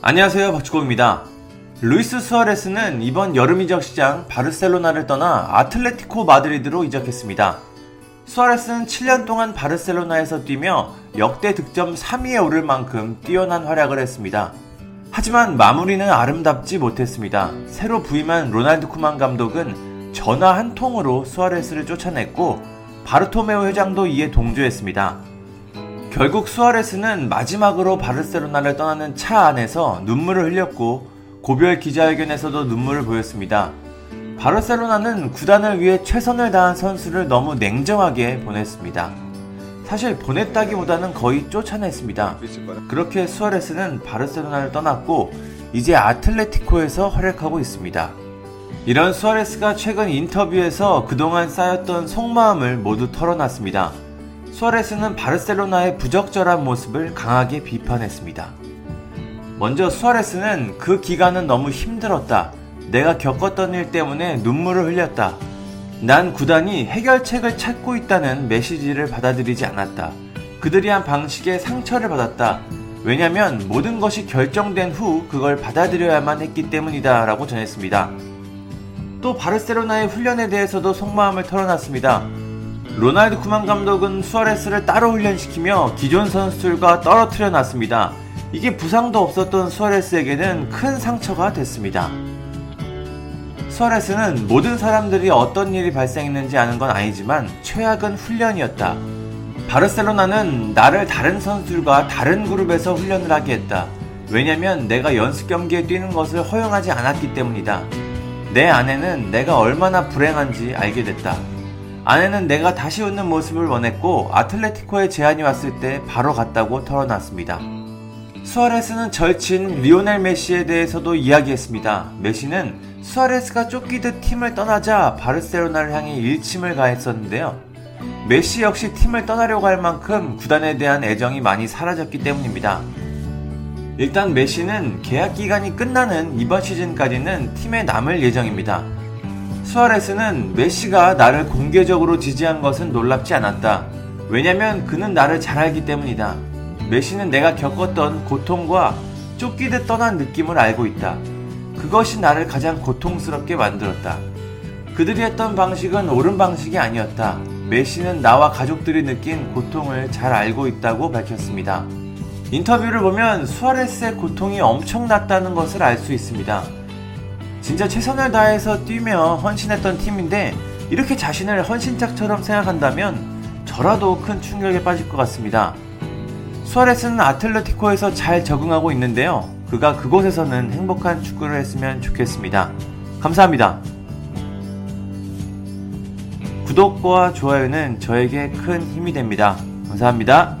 안녕하세요 박주공입니다. 루이스 수아레스는 이번 여름 이적 시장 바르셀로나를 떠나 아틀레티코 마드리드로 이적했습니다. 수아레스는 7년 동안 바르셀로나에서 뛰며 역대 득점 3위에 오를 만큼 뛰어난 활약을 했습니다. 하지만 마무리는 아름답지 못했습니다. 새로 부임한 로날드 쿠만 감독은 전화 한 통으로 수아레스를 쫓아냈고 바르토메오 회장도 이에 동조했습니다. 결국 수아레스는 마지막으로 바르셀로나를 떠나는 차 안에서 눈물을 흘렸고 고별 기자회견에서도 눈물을 보였습니다. 바르셀로나는 구단을 위해 최선을 다한 선수를 너무 냉정하게 보냈습니다. 사실 보냈다기보다는 거의 쫓아냈습니다. 그렇게 수아레스는 바르셀로나를 떠났고 이제 아틀레티코에서 활약하고 있습니다. 이런 수아레스가 최근 인터뷰에서 그동안 쌓였던 속마음을 모두 털어놨습니다. 수아레스는 바르셀로나의 부적절한 모습을 강하게 비판했습니다. 먼저 수아레스는 그 기간은 너무 힘들었다. 내가 겪었던 일 때문에 눈물을 흘렸다. 난 구단이 해결책을 찾고 있다는 메시지를 받아들이지 않았다. 그들이 한 방식에 상처를 받았다. 왜냐면 모든 것이 결정된 후 그걸 받아들여야만 했기 때문이다. 라고 전했습니다. 또 바르셀로나의 훈련에 대해서도 속마음을 털어놨습니다. 로날드 쿠만 감독은 수아레스를 따로 훈련시키며 기존 선수들과 떨어뜨려 놨습니다. 이게 부상도 없었던 수아레스에게는 큰 상처가 됐습니다. 수아레스는 모든 사람들이 어떤 일이 발생했는지 아는 건 아니지만 최악은 훈련이었다. 바르셀로나는 나를 다른 선수들과 다른 그룹에서 훈련을 하게 했다. 왜냐면 내가 연습 경기에 뛰는 것을 허용하지 않았기 때문이다. 내 아내는 내가 얼마나 불행한지 알게 됐다. 아내는 내가 다시 웃는 모습을 원했고 아틀레티코에 제안이 왔을 때 바로 갔다고 털어놨습니다. 수아레스는 절친 리오넬 메시에 대해서도 이야기했습니다. 메시는 수아레스가 쫓기듯 팀을 떠나자 바르셀로나를 향해 일침을 가했었는데요. 메시 역시 팀을 떠나려고 할 만큼 구단에 대한 애정이 많이 사라졌기 때문입니다. 일단 메시는 계약 기간이 끝나는 이번 시즌까지는 팀에 남을 예정입니다. 수아레스는 메시가 나를 공개적으로 지지한 것은 놀랍지 않았다. 왜냐면 그는 나를 잘 알기 때문이다. 메시는 내가 겪었던 고통과 쫓기듯 떠난 느낌을 알고 있다. 그것이 나를 가장 고통스럽게 만들었다. 그들이 했던 방식은 옳은 방식이 아니었다. 메시는 나와 가족들이 느낀 고통을 잘 알고 있다고 밝혔습니다. 인터뷰를 보면 수아레스의 고통이 엄청났다는 것을 알 수 있습니다. 진짜 최선을 다해서 뛰며 헌신했던 팀인데 이렇게 자신을 헌신짝처럼 생각한다면 저라도 큰 충격에 빠질 것 같습니다. 수아레스는 아틀레티코에서 잘 적응하고 있는데요. 그가 그곳에서는 행복한 축구를 했으면 좋겠습니다. 감사합니다. 구독과 좋아요는 저에게 큰 힘이 됩니다. 감사합니다.